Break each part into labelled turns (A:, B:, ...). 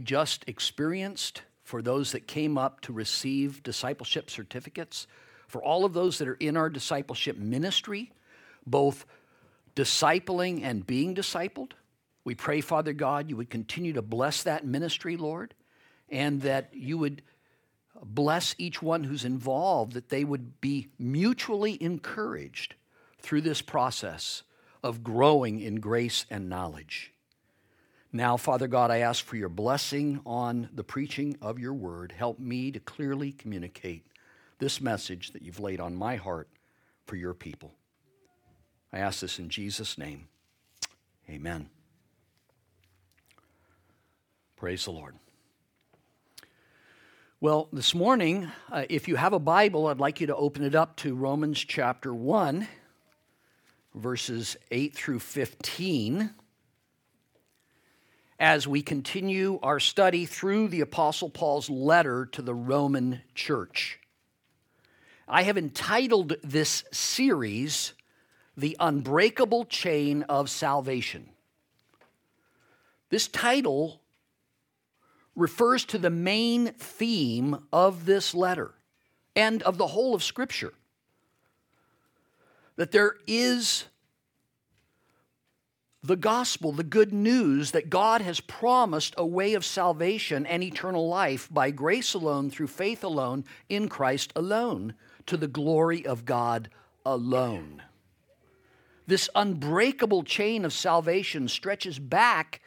A: just experienced, for those that came up to receive discipleship certificates, for all of those that are in our discipleship ministry, both discipling and being discipled. We pray, Father God, you would continue to bless that ministry, Lord, and that you would bless each one who's involved, that they would be mutually encouraged through this process of growing in grace and knowledge. Now, Father God, I ask for your blessing on the preaching of your word. Help me to clearly communicate this message that you've laid on my heart for your people. I ask this in Jesus' name. Amen. Praise the Lord. Well, this morning, uh, if you have a Bible, I'd like you to open it up to Romans chapter 1, verses 8 through 15, as we continue our study through the Apostle Paul's letter to the Roman church. I have entitled this series, The Unbreakable Chain of Salvation. This title refers to the main theme of this letter and of the whole of Scripture that there is the gospel, the good news that God has promised a way of salvation and eternal life by grace alone, through faith alone, in Christ alone, to the glory of God alone. This unbreakable chain of salvation stretches back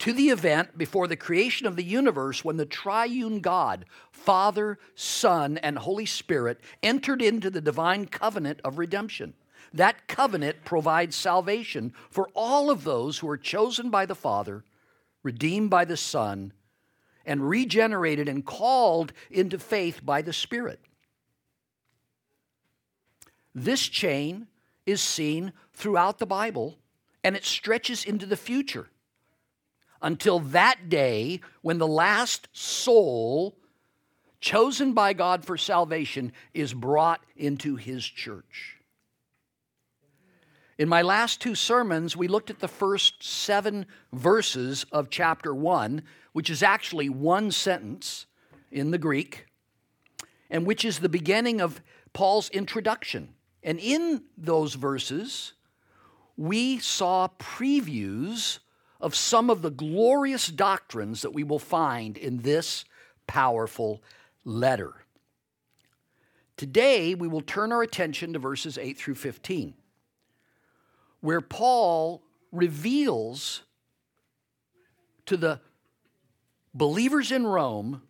A: to the event before the creation of the universe when the triune God, Father, Son, and Holy Spirit entered into the divine covenant of redemption. That covenant provides salvation for all of those who are chosen by the Father, redeemed by the Son, and regenerated and called into faith by the Spirit. This chain is seen throughout the Bible and it stretches into the future until that day when the last soul chosen by God for salvation is brought into his church. In my last two sermons, we looked at the first seven verses of chapter one, which is actually one sentence in the Greek, and which is the beginning of Paul's introduction. And in those verses, we saw previews of some of the glorious doctrines that we will find in this powerful letter. Today, we will turn our attention to verses 8 through 15, where Paul reveals to the believers in Rome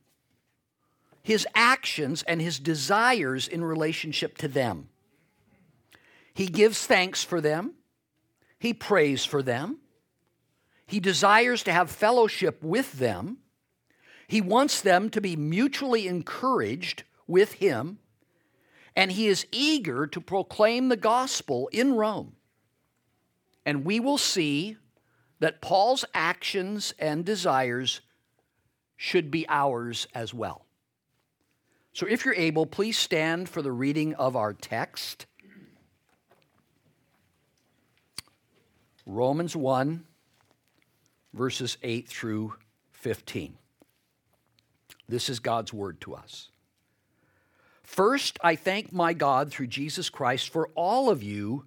A: his actions and his desires in relationship to them. He gives thanks for them, he prays for them, he desires to have fellowship with them. He wants them to be mutually encouraged with him. And he is eager to proclaim the gospel in Rome. And we will see that Paul's actions and desires should be ours as well. So, if you're able, please stand for the reading of our text. Romans 1, verses 8 through 15. This is God's word to us. First, I thank my God through Jesus Christ for all of you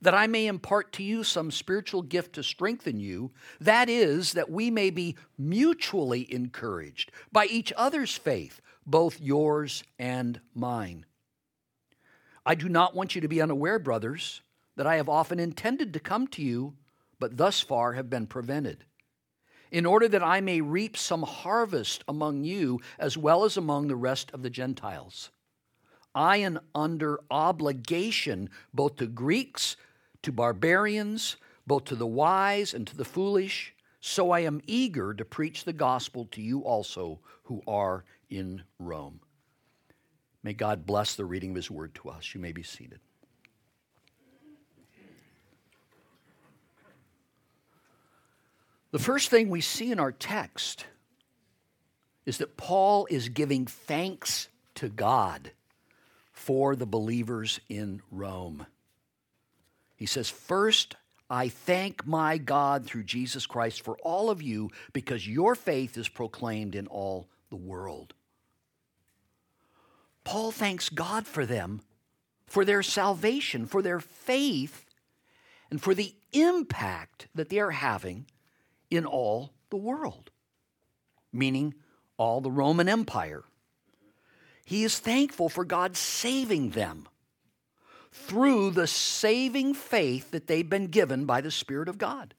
A: that I may impart to you some spiritual gift to strengthen you. That is, that we may be mutually encouraged by each other's faith, both yours and mine. I do not want you to be unaware, brothers, that I have often intended to come to you, but thus far have been prevented in order that I may reap some harvest among you as well as among the rest of the Gentiles. I am under obligation both to Greeks, to barbarians, both to the wise and to the foolish. So I am eager to preach the gospel to you also who are in Rome. May God bless the reading of his word to us. You may be seated. The first thing we see in our text is that Paul is giving thanks to God for the believers in Rome. He says, First, I thank my God through Jesus Christ for all of you because your faith is proclaimed in all the world. Paul thanks God for them, for their salvation, for their faith, and for the impact that they are having in all the world, meaning all the Roman Empire. He is thankful for God saving them through the saving faith that they've been given by the Spirit of God.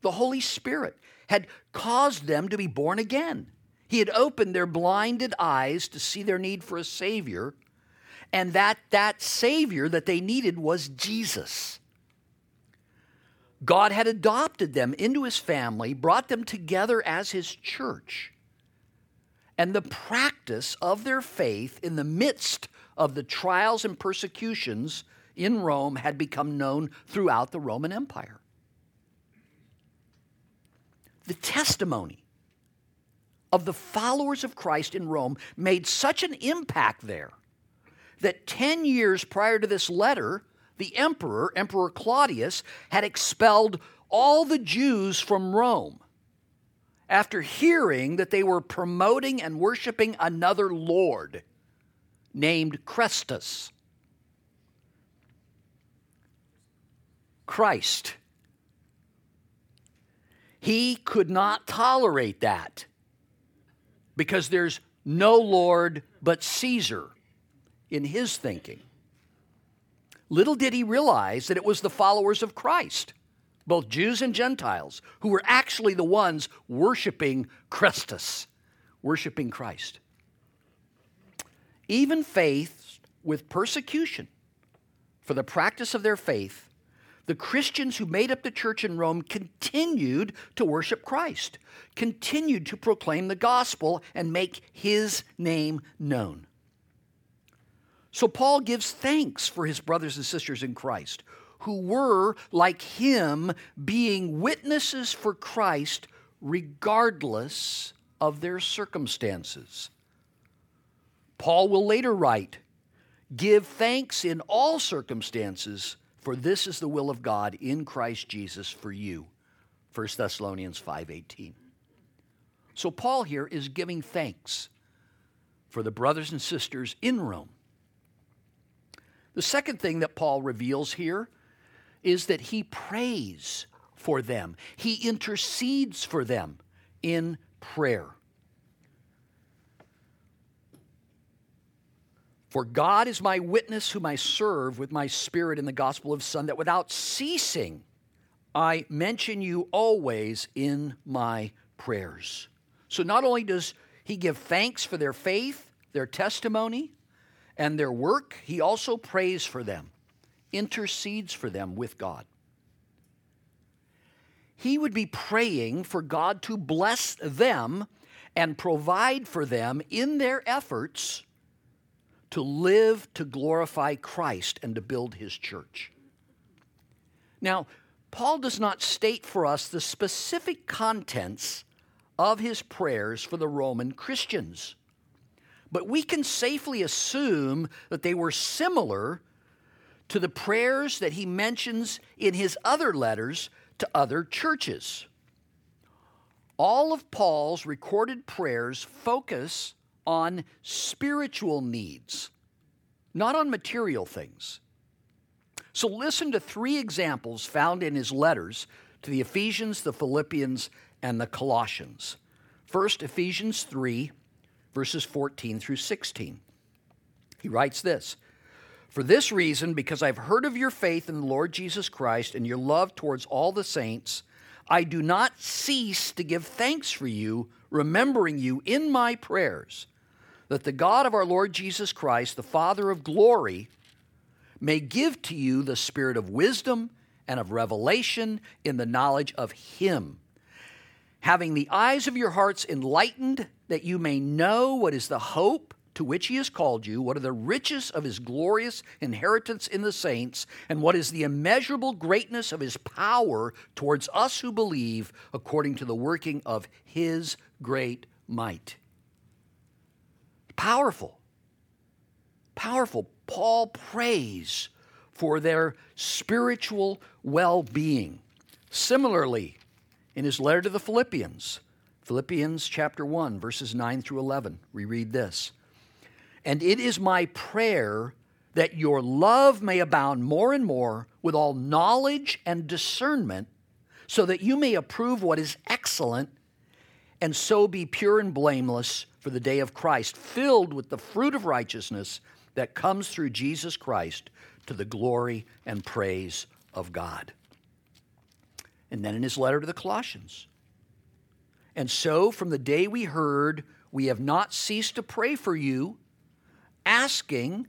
A: The Holy Spirit had caused them to be born again. He had opened their blinded eyes to see their need for a Savior, and that that Savior that they needed was Jesus. God had adopted them into his family, brought them together as his church. And the practice of their faith in the midst of the trials and persecutions in Rome had become known throughout the Roman Empire. The testimony of the followers of Christ in Rome made such an impact there that 10 years prior to this letter, the emperor, Emperor Claudius, had expelled all the Jews from Rome after hearing that they were promoting and worshiping another Lord named Chrestus. Christ. He could not tolerate that because there's no Lord but Caesar in his thinking. Little did he realize that it was the followers of Christ, both Jews and Gentiles, who were actually the ones worshiping Christus, worshiping Christ. Even faith with persecution for the practice of their faith, the Christians who made up the church in Rome continued to worship Christ, continued to proclaim the gospel and make his name known. So Paul gives thanks for his brothers and sisters in Christ who were, like him, being witnesses for Christ regardless of their circumstances. Paul will later write, Give thanks in all circumstances, for this is the will of God in Christ Jesus for you. 1 Thessalonians 5:18. So Paul here is giving thanks for the brothers and sisters in Rome the second thing that Paul reveals here is that he prays for them, he intercedes for them in prayer. For God is my witness, whom I serve with my spirit in the gospel of Son, that without ceasing I mention you always in my prayers. So not only does he give thanks for their faith, their testimony, and their work, he also prays for them, intercedes for them with God. He would be praying for God to bless them and provide for them in their efforts to live to glorify Christ and to build his church. Now, Paul does not state for us the specific contents of his prayers for the Roman Christians. But we can safely assume that they were similar to the prayers that he mentions in his other letters to other churches. All of Paul's recorded prayers focus on spiritual needs, not on material things. So listen to three examples found in his letters to the Ephesians, the Philippians, and the Colossians. First, Ephesians 3, verses 14 through 16. He writes this For this reason, because I've heard of your faith in the Lord Jesus Christ and your love towards all the saints, I do not cease to give thanks for you, remembering you in my prayers, that the God of our Lord Jesus Christ, the Father of glory, may give to you the spirit of wisdom and of revelation in the knowledge of Him having the eyes of your hearts enlightened, that you may know what is the hope to which he has called you, what are the riches of his glorious inheritance in the saints, and what is the immeasurable greatness of his power towards us who believe, according to the working of his great might. Powerful. Powerful. Paul prays for their spiritual well being. Similarly, in his letter to the Philippians, Philippians chapter 1, verses 9 through 11, we read this And it is my prayer that your love may abound more and more with all knowledge and discernment, so that you may approve what is excellent, and so be pure and blameless for the day of Christ, filled with the fruit of righteousness that comes through Jesus Christ to the glory and praise of God and then in his letter to the Colossians. And so, from the day we heard, we have not ceased to pray for you, asking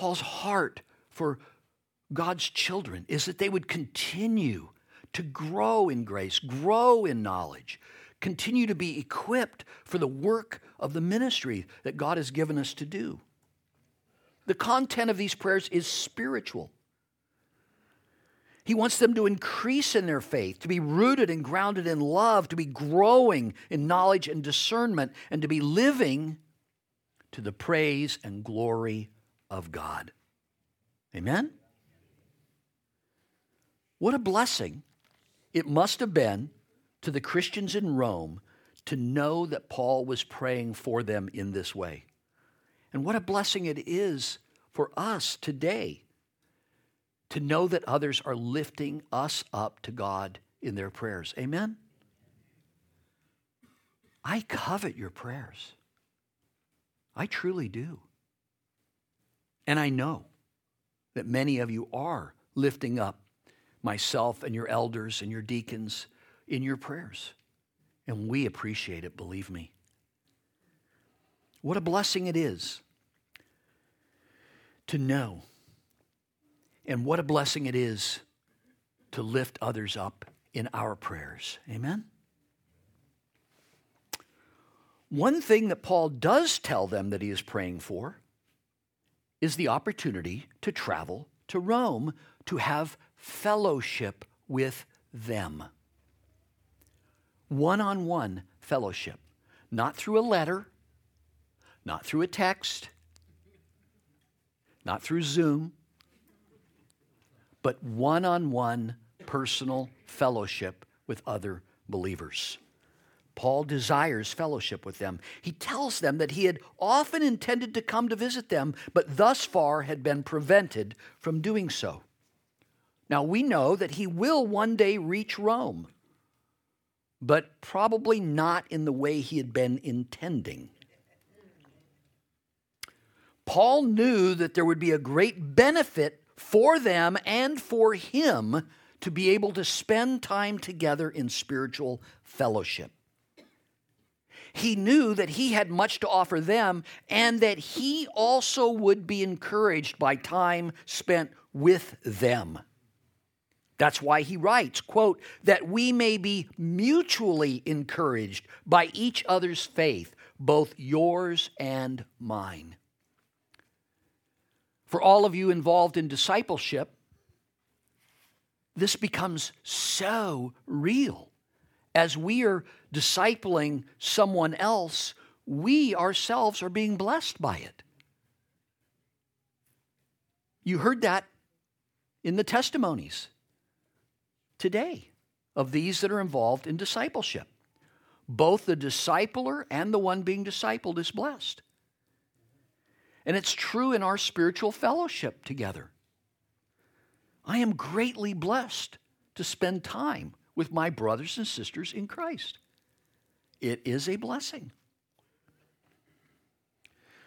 A: Paul's heart for God's children is that they would continue to grow in grace, grow in knowledge, continue to be equipped for the work of the ministry that God has given us to do. The content of these prayers is spiritual. He wants them to increase in their faith, to be rooted and grounded in love, to be growing in knowledge and discernment, and to be living to the praise and glory of God. Amen? What a blessing it must have been to the Christians in Rome to know that Paul was praying for them in this way. And what a blessing it is for us today to know that others are lifting us up to God in their prayers. Amen? I covet your prayers. I truly do. And I know that many of you are lifting up myself and your elders and your deacons in your prayers. And we appreciate it, believe me. What a blessing it is to know and what a blessing it is to lift others up in our prayers. Amen? One thing that Paul does tell them that he is praying for is the opportunity to travel to Rome to have fellowship with them. One on one fellowship, not through a letter, not through a text, not through Zoom, but one on one personal fellowship with other believers. Paul desires fellowship with them. He tells them that he had often intended to come to visit them, but thus far had been prevented from doing so. Now we know that he will one day reach Rome, but probably not in the way he had been intending. Paul knew that there would be a great benefit for them and for him to be able to spend time together in spiritual fellowship. He knew that he had much to offer them and that he also would be encouraged by time spent with them. That's why he writes, quote, that we may be mutually encouraged by each other's faith, both yours and mine. For all of you involved in discipleship, this becomes so real. As we are discipling someone else, we ourselves are being blessed by it. You heard that in the testimonies today of these that are involved in discipleship. Both the discipler and the one being discipled is blessed. And it's true in our spiritual fellowship together. I am greatly blessed to spend time with my brothers and sisters in Christ. It is a blessing.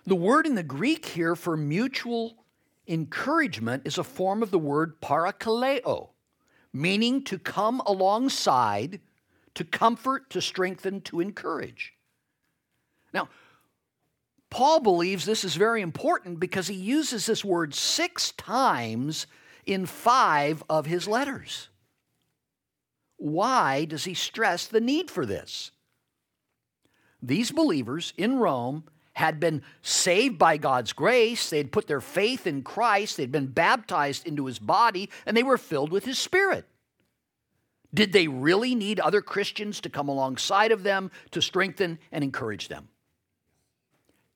A: The word in the Greek here for mutual encouragement is a form of the word parakaleo, meaning to come alongside, to comfort, to strengthen, to encourage. Now, Paul believes this is very important because he uses this word six times in five of his letters. Why does he stress the need for this? These believers in Rome had been saved by God's grace. They had put their faith in Christ. They'd been baptized into his body, and they were filled with his spirit. Did they really need other Christians to come alongside of them to strengthen and encourage them?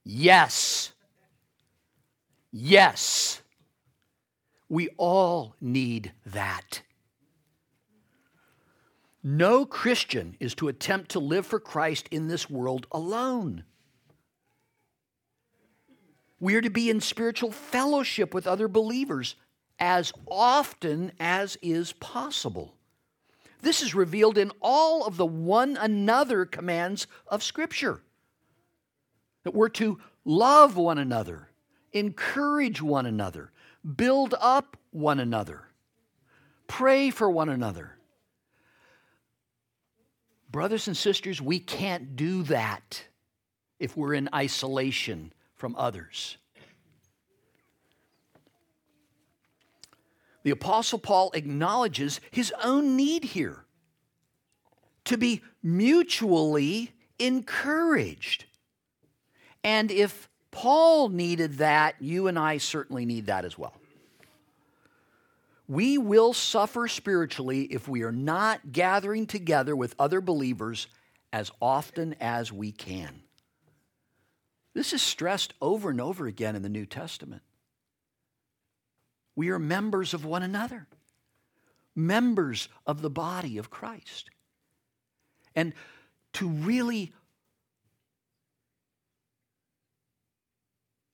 A: Yes. Yes. We all need that. No Christian is to attempt to live for Christ in this world alone. We are to be in spiritual fellowship with other believers as often as is possible. This is revealed in all of the one another commands of Scripture. That we're to love one another, encourage one another, build up one another, pray for one another. Brothers and sisters, we can't do that if we're in isolation from others. The Apostle Paul acknowledges his own need here to be mutually encouraged. And if Paul needed that, you and I certainly need that as well. We will suffer spiritually if we are not gathering together with other believers as often as we can. This is stressed over and over again in the New Testament. We are members of one another, members of the body of Christ. And to really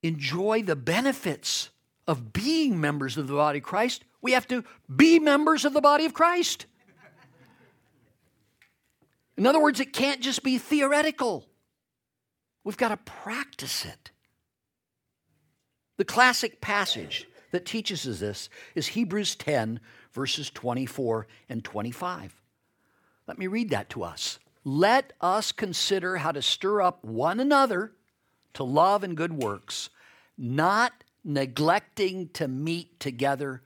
A: enjoy the benefits of being members of the body of Christ, we have to be members of the body of Christ. In other words, it can't just be theoretical. We've got to practice it. The classic passage that teaches us this is Hebrews 10, verses 24 and 25. Let me read that to us. Let us consider how to stir up one another to love and good works, not neglecting to meet together,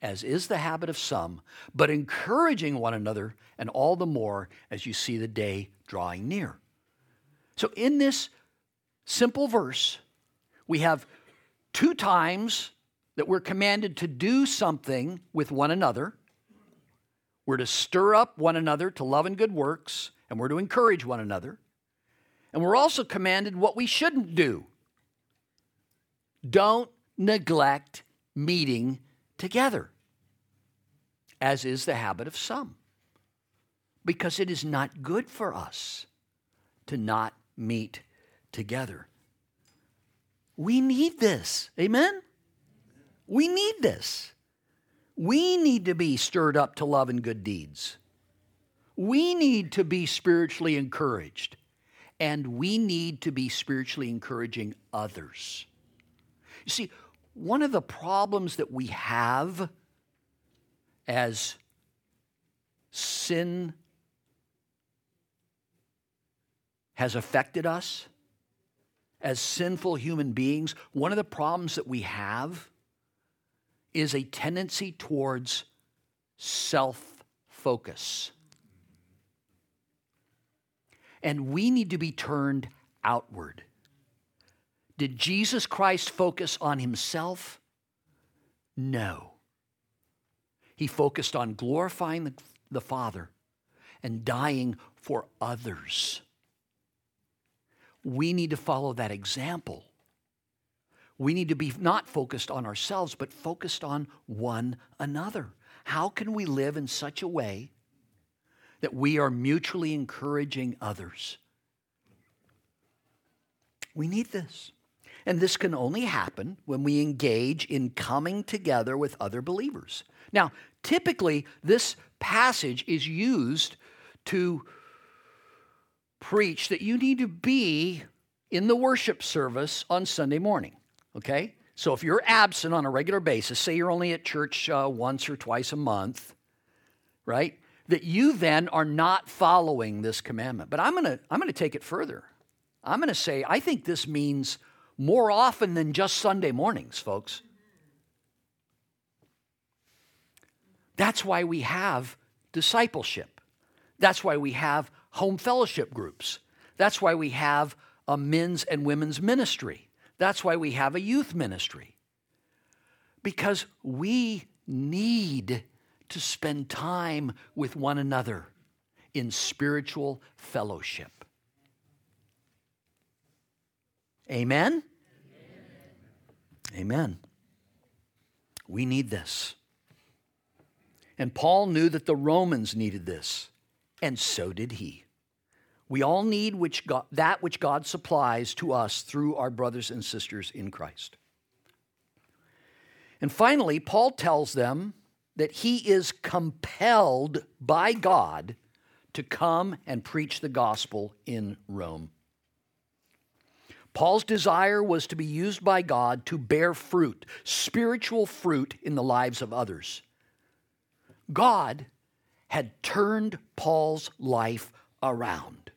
A: as is the habit of some, but encouraging one another, and all the more as you see the day drawing near. So, in this simple verse, we have two times that we're commanded to do something with one another. We're to stir up one another to love and good works, and we're to encourage one another. And we're also commanded what we shouldn't do. Don't neglect meeting together, as is the habit of some, because it is not good for us to not meet together. We need this. Amen? We need this. We need to be stirred up to love and good deeds. We need to be spiritually encouraged. And we need to be spiritually encouraging others. You see, one of the problems that we have as sin has affected us as sinful human beings, one of the problems that we have is a tendency towards self focus. And we need to be turned outward. Did Jesus Christ focus on himself? No. He focused on glorifying the, the Father and dying for others we need to follow that example. We need to be not focused on ourselves, but focused on one another. How can we live in such a way that we are mutually encouraging others? We need this. And this can only happen when we engage in coming together with other believers. Now, typically, this passage is used to preach that you need to be in the worship service on Sunday morning, okay? So if you're absent on a regular basis, say you're only at church uh, once or twice a month, right? That you then are not following this commandment. But I'm gonna, I'm gonna take it further. I'm gonna say, I think this means more often than just Sunday mornings, folks. That's why we have discipleship. That's why we have home fellowship groups. That's why we have a men's and women's ministry. That's why we have a youth ministry. Because we need to spend time with one another in spiritual fellowship. Amen? Amen. We need this. And Paul knew that the Romans needed this, and so did he. We all need which God, that which God supplies to us through our brothers and sisters in Christ. And finally, Paul tells them that he is compelled by God to come and preach the gospel in Rome. Paul's desire was to be used by God to bear fruit, spiritual fruit in the lives of others. God had turned Paul's life around.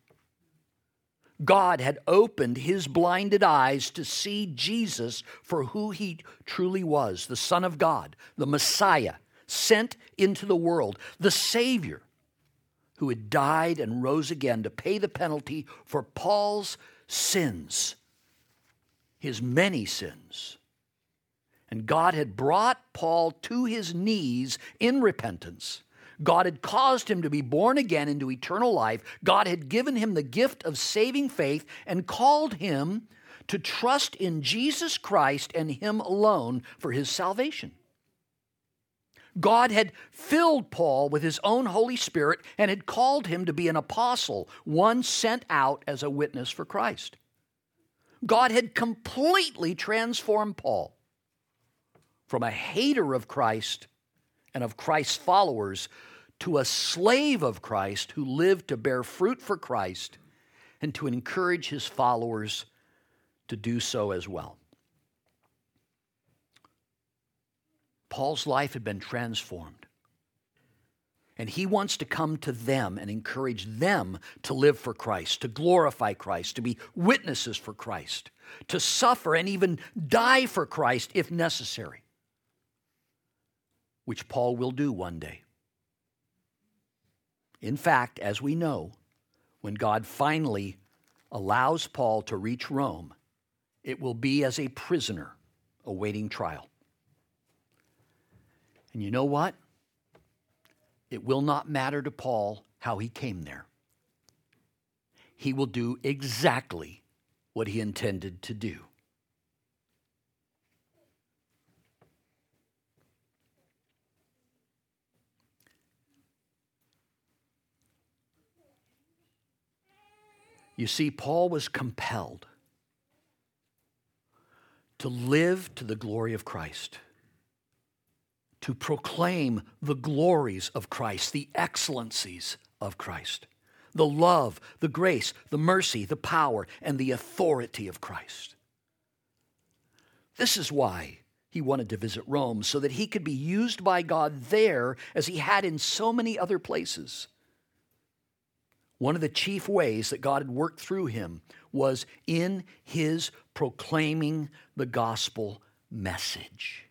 A: God had opened his blinded eyes to see Jesus for who he truly was the Son of God, the Messiah, sent into the world, the Savior, who had died and rose again to pay the penalty for Paul's sins, his many sins. And God had brought Paul to his knees in repentance God had caused him to be born again into eternal life. God had given him the gift of saving faith and called him to trust in Jesus Christ and him alone for his salvation. God had filled Paul with his own Holy Spirit and had called him to be an apostle, one sent out as a witness for Christ. God had completely transformed Paul from a hater of Christ and of Christ's followers to a slave of Christ who lived to bear fruit for Christ and to encourage his followers to do so as well. Paul's life had been transformed. And he wants to come to them and encourage them to live for Christ, to glorify Christ, to be witnesses for Christ, to suffer and even die for Christ if necessary, which Paul will do one day. In fact, as we know, when God finally allows Paul to reach Rome, it will be as a prisoner awaiting trial. And you know what? It will not matter to Paul how he came there. He will do exactly what he intended to do. You see, Paul was compelled to live to the glory of Christ, to proclaim the glories of Christ, the excellencies of Christ, the love, the grace, the mercy, the power, and the authority of Christ. This is why he wanted to visit Rome, so that he could be used by God there as he had in so many other places. One of the chief ways that God had worked through him was in his proclaiming the gospel message.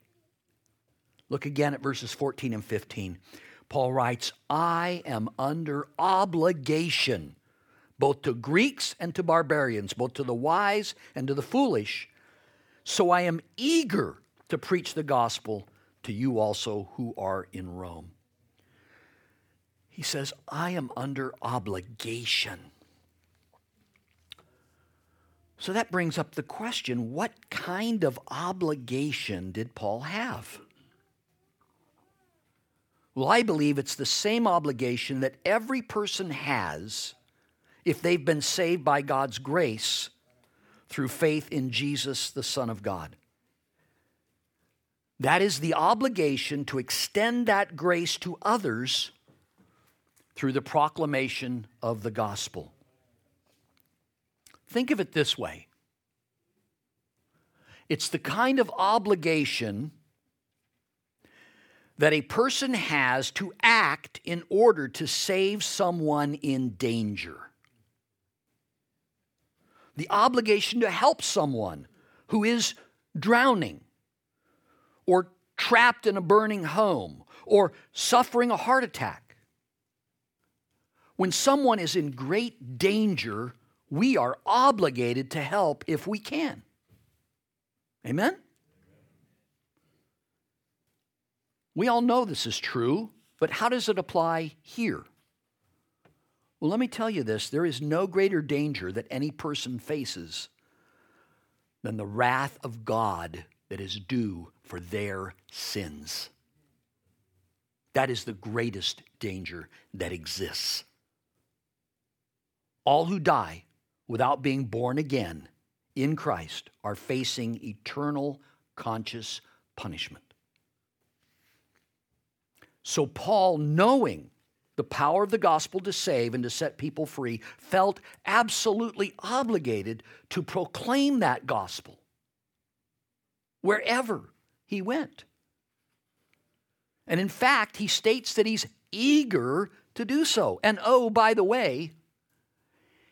A: Look again at verses 14 and 15. Paul writes, I am under obligation both to Greeks and to barbarians, both to the wise and to the foolish. So I am eager to preach the gospel to you also who are in Rome. He says, I am under obligation. So that brings up the question what kind of obligation did Paul have? Well, I believe it's the same obligation that every person has if they've been saved by God's grace through faith in Jesus, the Son of God. That is the obligation to extend that grace to others through the proclamation of the gospel. Think of it this way It's the kind of obligation that a person has to act in order to save someone in danger. The obligation to help someone who is drowning or trapped in a burning home or suffering a heart attack. When someone is in great danger, we are obligated to help if we can. Amen? We all know this is true, but how does it apply here? Well, let me tell you this there is no greater danger that any person faces than the wrath of God that is due for their sins. That is the greatest danger that exists. All who die without being born again in Christ are facing eternal conscious punishment. So, Paul, knowing the power of the gospel to save and to set people free, felt absolutely obligated to proclaim that gospel wherever he went. And in fact, he states that he's eager to do so. And oh, by the way,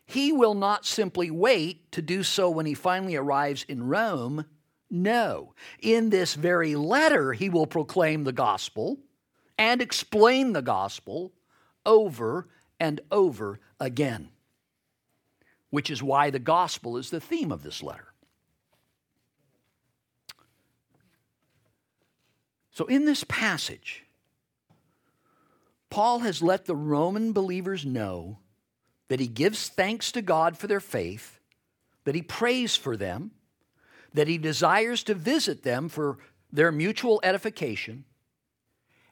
A: he will not simply wait to do so when he finally arrives in Rome. No. In this very letter, he will proclaim the gospel and explain the gospel over and over again, which is why the gospel is the theme of this letter. So, in this passage, Paul has let the Roman believers know that he gives thanks to God for their faith, that he prays for them, that he desires to visit them for their mutual edification,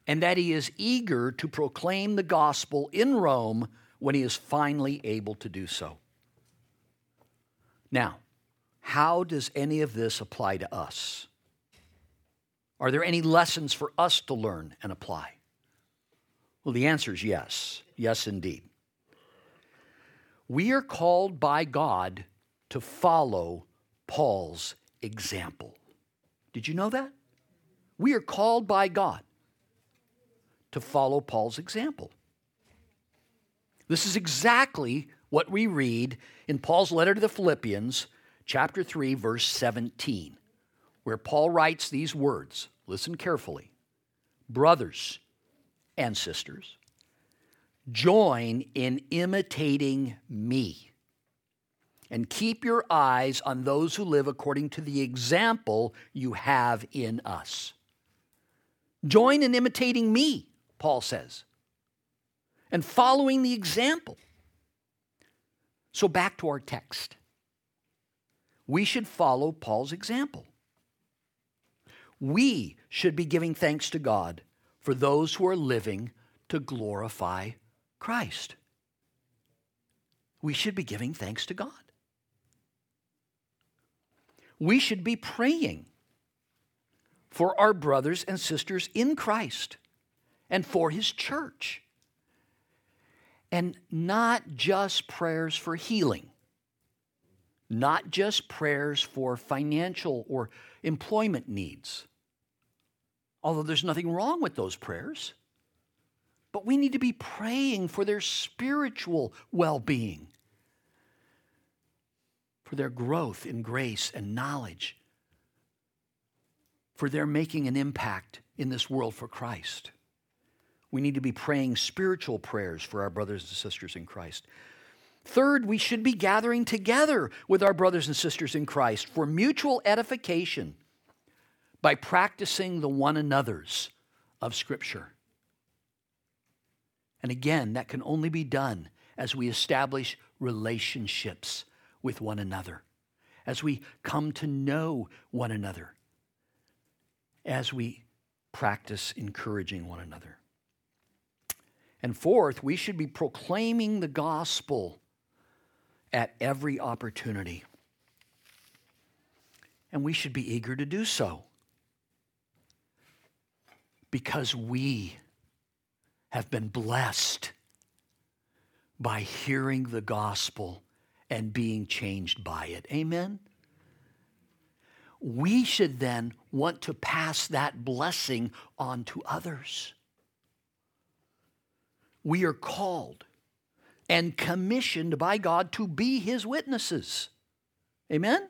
A: and that he is eager to proclaim the gospel in Rome when he is finally able to do so. Now, how does any of this apply to us? Are there any lessons for us to learn and apply? Well, the answer is yes. Yes, indeed. We are called by God to follow Paul's example. Did you know that? We are called by God to follow Paul's example. This is exactly what we read in Paul's letter to the Philippians, chapter 3, verse 17 where Paul writes these words. Listen carefully. Brothers and sisters, join in imitating me. And keep your eyes on those who live according to the example you have in us. Join in imitating me, Paul says, and following the example. So, back to our text. We should follow Paul's example. We should be giving thanks to God for those who are living to glorify Christ. We should be giving thanks to God. We should be praying for our brothers and sisters in Christ and for His church. And not just prayers for healing, not just prayers for financial or employment needs. Although there's nothing wrong with those prayers. But we need to be praying for their spiritual well being, for their growth in grace and knowledge, for their making an impact in this world for Christ. We need to be praying spiritual prayers for our brothers and sisters in Christ. Third, we should be gathering together with our brothers and sisters in Christ for mutual edification by practicing the one another's of Scripture. And again, that can only be done as we establish relationships with one another, as we come to know one another, as we practice encouraging one another. And fourth, we should be proclaiming the gospel at every opportunity. And we should be eager to do so because we have been blessed by hearing the gospel and being changed by it. Amen? we should then want to pass that blessing on to others. We are called and commissioned by God to be his witnesses. Amen?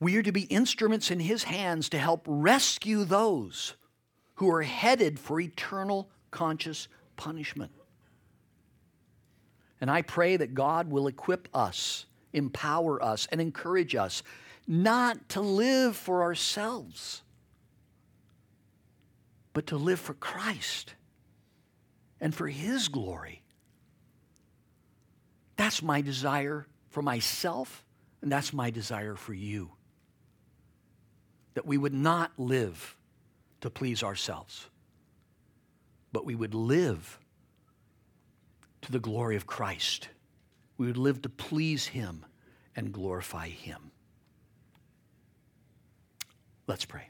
A: We are to be instruments in his hands to help rescue those who are headed for eternal conscious punishment. And I pray that God will equip us, empower us, and encourage us not to live for ourselves, but to live for Christ and for His glory. That's my desire for myself, and that's my desire for you. That we would not live to please ourselves, but we would live to the glory of Christ. We would live to please Him and glorify Him. Let's pray.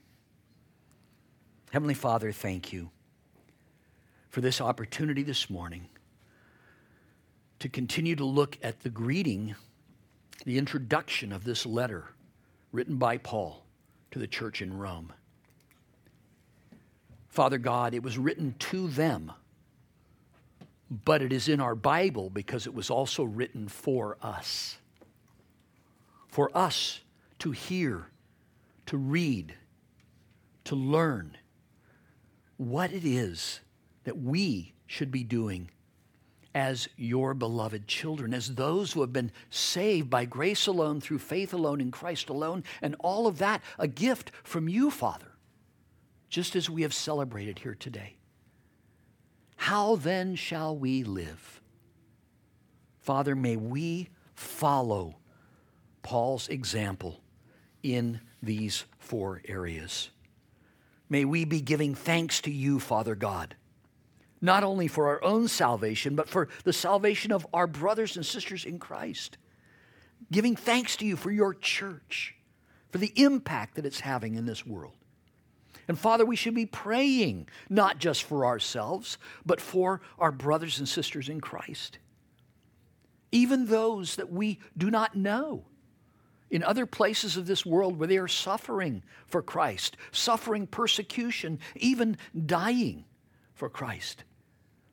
A: Heavenly Father, thank you for this opportunity this morning to continue to look at the greeting, the introduction of this letter written by Paul to the church in Rome. Father God, it was written to them but it is in our Bible because it was also written for us. For us to hear, to read, to learn what it is that we should be doing as your beloved children, as those who have been saved by grace alone, through faith alone, in Christ alone, and all of that a gift from you, Father, just as we have celebrated here today. How then shall we live? Father, may we follow Paul's example in these four areas. May we be giving thanks to you, Father God, not only for our own salvation, but for the salvation of our brothers and sisters in Christ. Giving thanks to you for your church, for the impact that it's having in this world. And Father, we should be praying not just for ourselves, but for our brothers and sisters in Christ. Even those that we do not know in other places of this world where they are suffering for Christ, suffering persecution, even dying for Christ.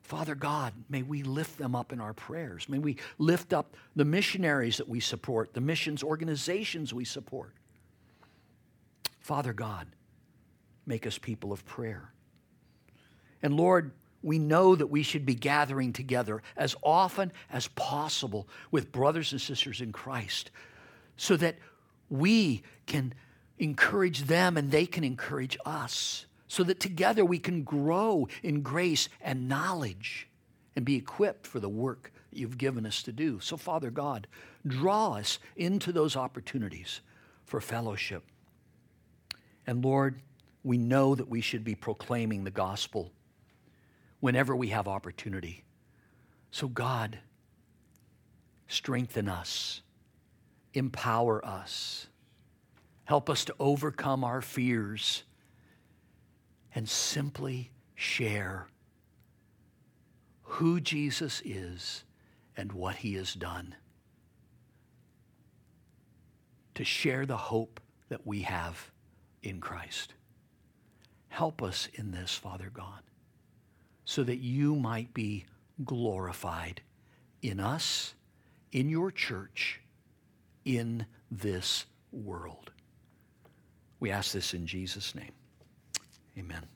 A: Father God, may we lift them up in our prayers. May we lift up the missionaries that we support, the missions organizations we support. Father God, make us people of prayer. And Lord, we know that we should be gathering together as often as possible with brothers and sisters in Christ so that we can encourage them and they can encourage us, so that together we can grow in grace and knowledge and be equipped for the work that you've given us to do. So, Father God, draw us into those opportunities for fellowship. And Lord, we know that we should be proclaiming the gospel whenever we have opportunity. So, God, strengthen us, empower us, help us to overcome our fears, and simply share who Jesus is and what he has done. To share the hope that we have in Christ. Help us in this, Father God, so that you might be glorified in us, in your church, in this world. We ask this in Jesus' name. Amen.